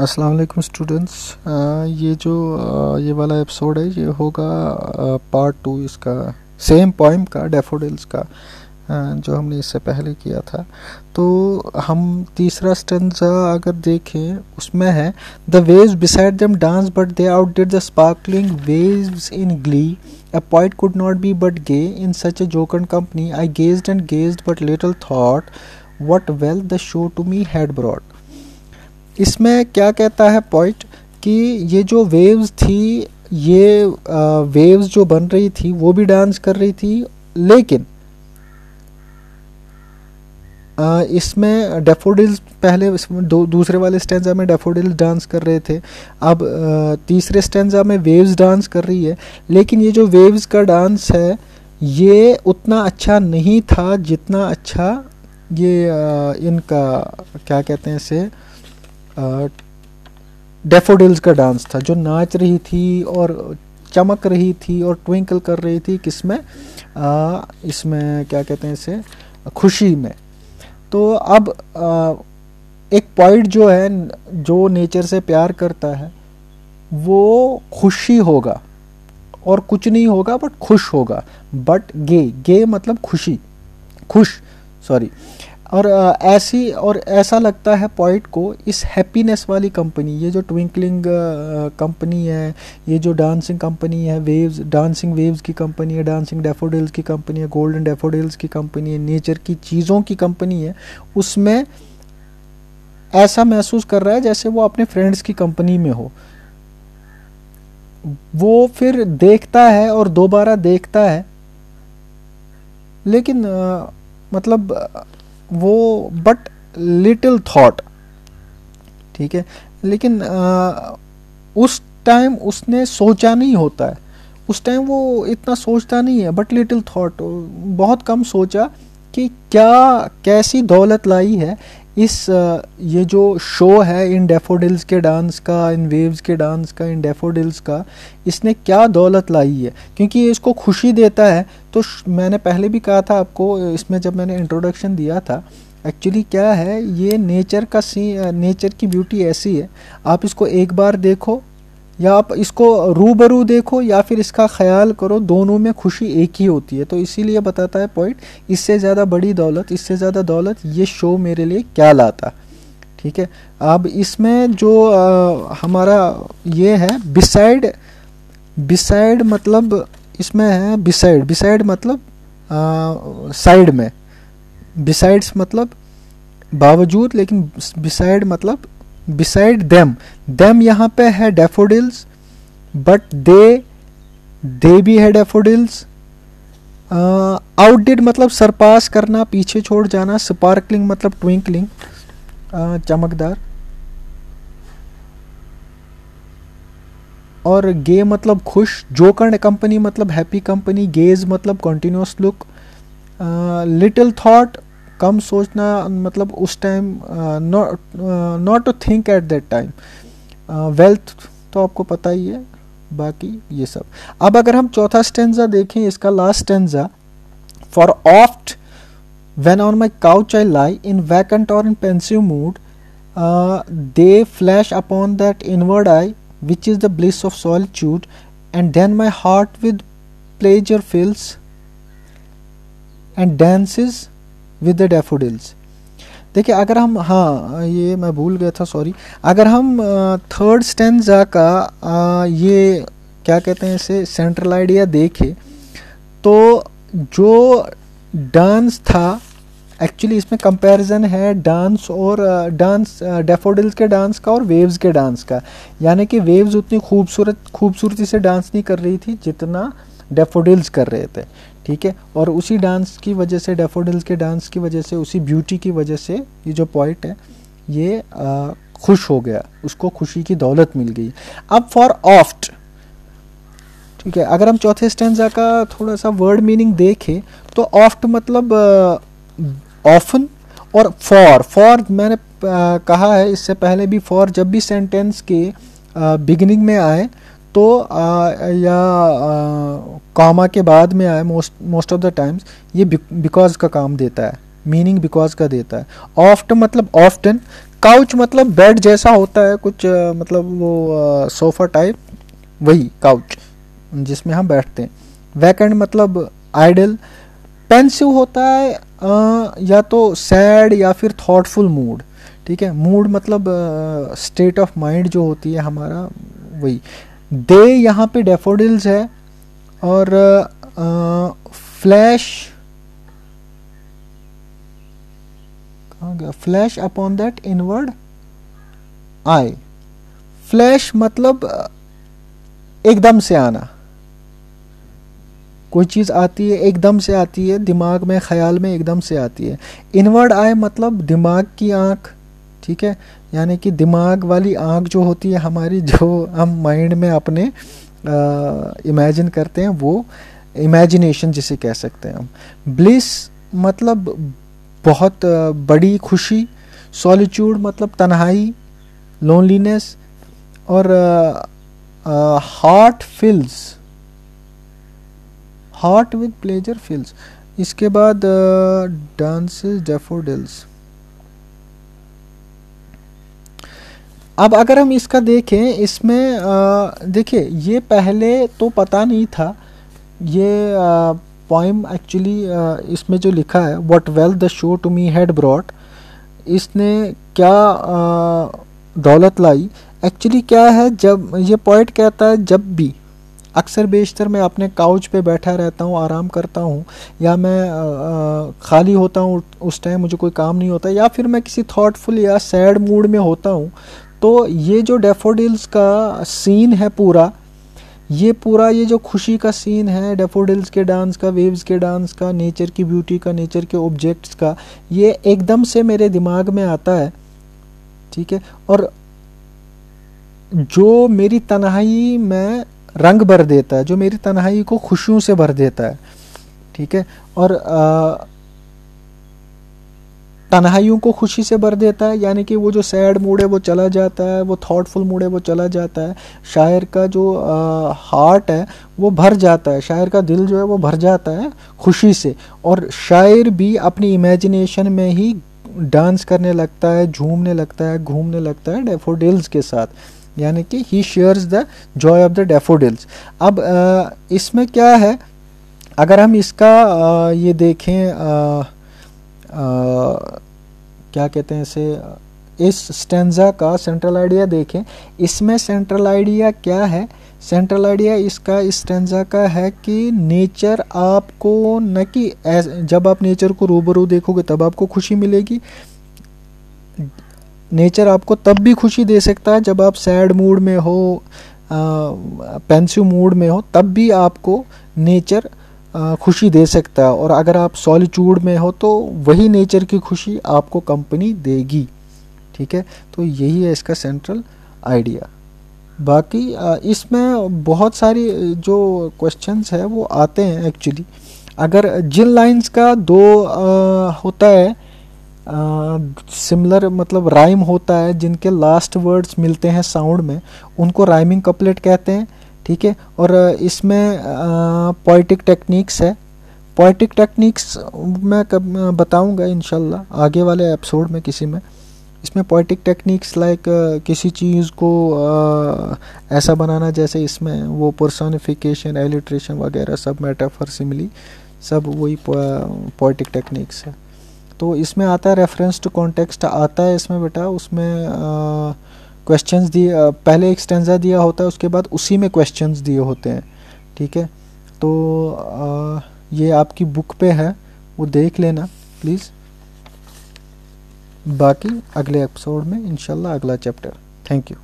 अस्सलाम वालेकुम स्टूडेंट्स ये जो आ, ये वाला एपिसोड है ये होगा पार्ट टू इसका सेम पॉइम का डेफोडिल्स का आ, जो हमने इससे पहले किया था। तो हम तीसरा स्टेंजा अगर देखें उसमें है the waves beside them dance but they outdid the sparkling waves in glee a poet could not be but gay in such a jocund company I gazed and gazed but little thought what wealth the show to me had brought इसमें क्या कहता है point कि ये जो waves थी, ये waves जो बन रही थी, वो भी डांस कर रही थी, लेकिन इसमें डेफोडिल्स पहले दो, दूसरे वाले स्टेंजा में डेफोडिल्स डांस कर रहे थे। अब तीसरे स्टेंजा में वेव्स डांस कर रही है, लेकिन ये जो वेव्स का डांस है, ये उतना अच्छा नहीं था जितना अच्छा ये इनका, क्या कहते हैं इसे डेफोडिल्स का डांस था जो नाच रही थी और चमक रही थी और ट्विंकल कर रही थी किसमें? इसमें क्या कहते हैं इसे? खुशी में। तो अब आ, एक पॉइंट जो है जो नेचर से प्यार करता है वो खुशी होगा। और कुछ नहीं होगा बट खुश होगा। बट गे गे मतलब खुशी। खुश सॉरी और ऐसी और ऐसा लगता है पॉइंट को इस हैप्पीनेस वाली कंपनी ये जो ट्विंकलिंग कंपनी है ये जो डांसिंग कंपनी है वेव्स डांसिंग वेव्स की कंपनी है डांसिंग डेफोडिल्स की कंपनी है गोल्डन डेफोडिल्स की कंपनी है नेचर की चीज़ों की कंपनी है उसमें ऐसा महसूस कर रहा है जैसे वो अपने फ्रेंड्स की कंपनी में हो। वो फिर देखता है और दोबारा देखता है लेकिन आ, मतलब वो बट लिटिल थॉट ठीक है? लेकिन आ, उस टाइम उसने सोचा नहीं होता है। उस टाइम वो इतना सोचता नहीं है बट लिटिल थॉट बहुत कम सोचा कि क्या कैसी दौलत लाई है इस ये जो शो है इन डेफोडिल्स के डांस का इन वेव्स के डांस का इन डेफोडिल्स का इसने क्या दौलत लाई है? क्योंकि ये इसको खुशी देता है तो मैंने पहले भी कहा था आपको इसमें जब मैंने इंट्रोडक्शन दिया था एक्चुअली क्या है ये नेचर का सी नेचर की ब्यूटी ऐसी है। आप इसको एक बार देखो या आप इसको रूबरू देखो या फिर इसका ख्याल करो दोनों में खुशी एक ही होती है। तो इसीलिए बताता है पॉइंट इससे ज़्यादा बड़ी दौलत इससे ज़्यादा दौलत ये शो मेरे लिए क्या लाता। ठीक है? अब इसमें जो आ, हमारा ये है बिसाइड बिसाइड मतलब इसमें है बिसाइड बिसाइड मतलब साइड में। बिसाइड्स मतलब बावजूद, लेकिन बिसाइड मतलब बिसाइड देम देम यहाँ पे है डेफोडिल्स बट दे दे भी है डेफोडिल्स आउटडिड मतलब सरपास करना, पीछे छोड़ जाना स्पार्कलिंग मतलब ट्विंकलिंग चमकदार। और गे मतलब खुश जोकर्ड कंपनी मतलब हैप्पी कंपनी गेज मतलब कंटिन्यूस लुक लिटिल थॉट कम सोचना मतलब उस time not to think at that time wealth तो आपको पता ही है, बाकी ये सब। अब अगर हम चौथा स्टेंजा देखें, इसका last stanza for oft when on my couch I lie in vacant or in pensive mood they flash upon that inward eye which is the bliss of solitude and then my heart with pleasure fills and dances with the daffodils देखिए अगर हम हाँ ये मैं भूल गया था sorry अगर हम थर्ड स्टेंजा का आ, ये क्या कहते हैं इसे सेंट्रल आइडिया देखें तो जो डांस था एक्चुअली इसमें कंपैरिजन है डांस और डांस डेफोडिल्स के डांस का और वेव्स के डांस का। यानी कि वेव्स उतनी खूबसूरत खूबसूरती से डांस नहीं कर रही थी जितना डेफोडिल्स कर रहे थे। ठीक है? और उसी डांस की वजह से डेफोडिल्स के डांस की वजह से उसी ब्यूटी की वजह से ये जो पॉइंट है ये आ, खुश हो गया। उसको खुशी की दौलत मिल गई। अब फॉर ऑफ्ट ठीक है? अगर हम चौथे स्टेंजा का थोड़ा सा वर्ड मीनिंग देखें तो ऑफ्ट मतलब ऑफन और फॉर फॉर मैंने कहा है इससे पहले भी फॉर जब भी सेंटेंस के बिगिनिंग में आए तो आ, या कॉमा के बाद में आए most most of the times ये बिकॉज़ का काम देता है मीनिंग बिकॉज़ का देता है। ऑफ्ट मतलब ऑफ्टन काउच मतलब बेड जैसा होता है कुछ आ, मतलब वो सोफा टाइप वही काउच जिसमें हम बैठते हैं। वैकेंड मतलब आइडल पेंसिव होता है या तो सैड या फिर थॉटफुल मूड ठीक है? मूड मतलब स्टेट ऑफ़ माइंड जो होती है हमारा, वही। दे यहाँ पे डेफोडिल्स है और फ्लैश कहाँ गया? Flash upon that inward eye flash मतलब एकदम से आना। कोई चीज़ आती है, एकदम से आती है, दिमाग में, ख्याल में एकदम से आती है। इनवर्ड आए मतलब दिमाग की आँख, ठीक है? यानी कि दिमाग वाली आँख जो होती है हमारी, जो हम माइंड में अपने इमेजिन करते हैं, वो इमेजिनेशन जिसे कह सकते हैं हम। ब्लिस मतलब बहुत बड़ी खुशी सॉलिट्यूड मतलब तन्हाई लोनलीनेस और heart fills heart with pleasure feels इसके बाद डांसेस डेफोडिल्स अब अगर हम इसका देखें इसमें देखिए ये पहले तो पता नहीं था। ये पॉइम एक्चुअली इसमें जो लिखा है what wealth the show to me had brought इसने क्या आ, दौलत लाई? एक्चुअली क्या है जब ये पॉइंट कहता है जब भी। अक्सर बेशतर मैं अपने काउच पे बैठा रहता हूँ, आराम करता हूँ, या मैं खाली होता हूँ उस टाइम मुझे कोई काम नहीं होता, या फिर मैं किसी थॉटफुल या सैड मूड में होता हूँ तो ये जो डेफोडिल्स का सीन है पूरा, ये पूरा ये जो खुशी का सीन है डेफोडिल्स के डांस का वेव्स के डांस का नेचर की ब्यूटी का नेचर के ऑब्जेक्ट्स का, ये एकदम से मेरे दिमाग में आता है, ठीक है? और जो मेरी तन्हाई में रंग भर देता है जो मेरी तन्हाई को खुशियों से भर देता है ठीक है? और तन्हाइयों को खुशी से भर देता है यानी कि वो जो सैड मूड है वो चला जाता है वो थॉटफुल मूड है वो चला जाता है शायर का जो आ, हार्ट है वो भर जाता है शायर का दिल जो है वो भर जाता है खुशी से और शायर भी अपनी इमेजिनेशन में ही डांस करने लगता है झूमने लगता है घूमने लगता है डेफोडिल्स के साथ। यानी कि he shares the joy of the daffodils अब इसमें क्या है? अगर हम इसका आ, ये देखें आ, क्या कहते हैं इसे? इस स्टेंजा का सेंट्रल आइडिया देखें। इसमें सेंट्रल आइडिया क्या है? सेंट्रल आइडिया इसका इस स्टेंजा का है कि नेचर आपको न कि जब आप नेचर को रूबरू देखोगे तब आपको खुशी मिलेगी। नेचर आपको तब भी खुशी दे सकता है जब आप सैड मूड में हो पेंसिव मूड में हो, तब भी आपको नेचर खुशी दे सकता है। और अगर आप सॉलिट्यूड में हो तो वही नेचर की खुशी आपको कंपनी देगी। ठीक है? तो यही है इसका सेंट्रल आइडिया बाकी इसमें बहुत सारी जो क्वेश्चंस है वो आते हैं एक्चुअली अगर जिन लाइंस का दो होता है सिमिलर मतलब राइम होता है जिनके लास्ट वर्ड्स मिलते हैं साउंड में उनको राइमिंग कपलेट कहते हैं ठीक है? और इसमें पोइटिक टेक्निक्स है। पोइटिक टेक्निक्स मैं कब बताऊँगा इनशाला आगे वाले एपिसोड में किसी में। इसमें पोइटिक टेक्निक्स लाइक किसी चीज़ को आ, ऐसा बनाना जैसे इसमें वो पर्सोनिफिकेशन एलिट्रेशन वगैरह सब मेटाफर सिमिली सब वही पोइटिक टेक्निक्स है। तो इसमें आता है रेफरेंस टू कॉन्टेक्स्ट आता है इसमें बेटा उसमें क्वेश्चन दिए पहले एक स्टेंजा दिया होता है उसके बाद उसी में क्वेश्चन दिए होते हैं ठीक है? तो आ, ये आपकी बुक पे है वो देख लेना प्लीज़ बाकी अगले एपिसोड में इंशाल्लाह अगला चैप्टर थैंक यू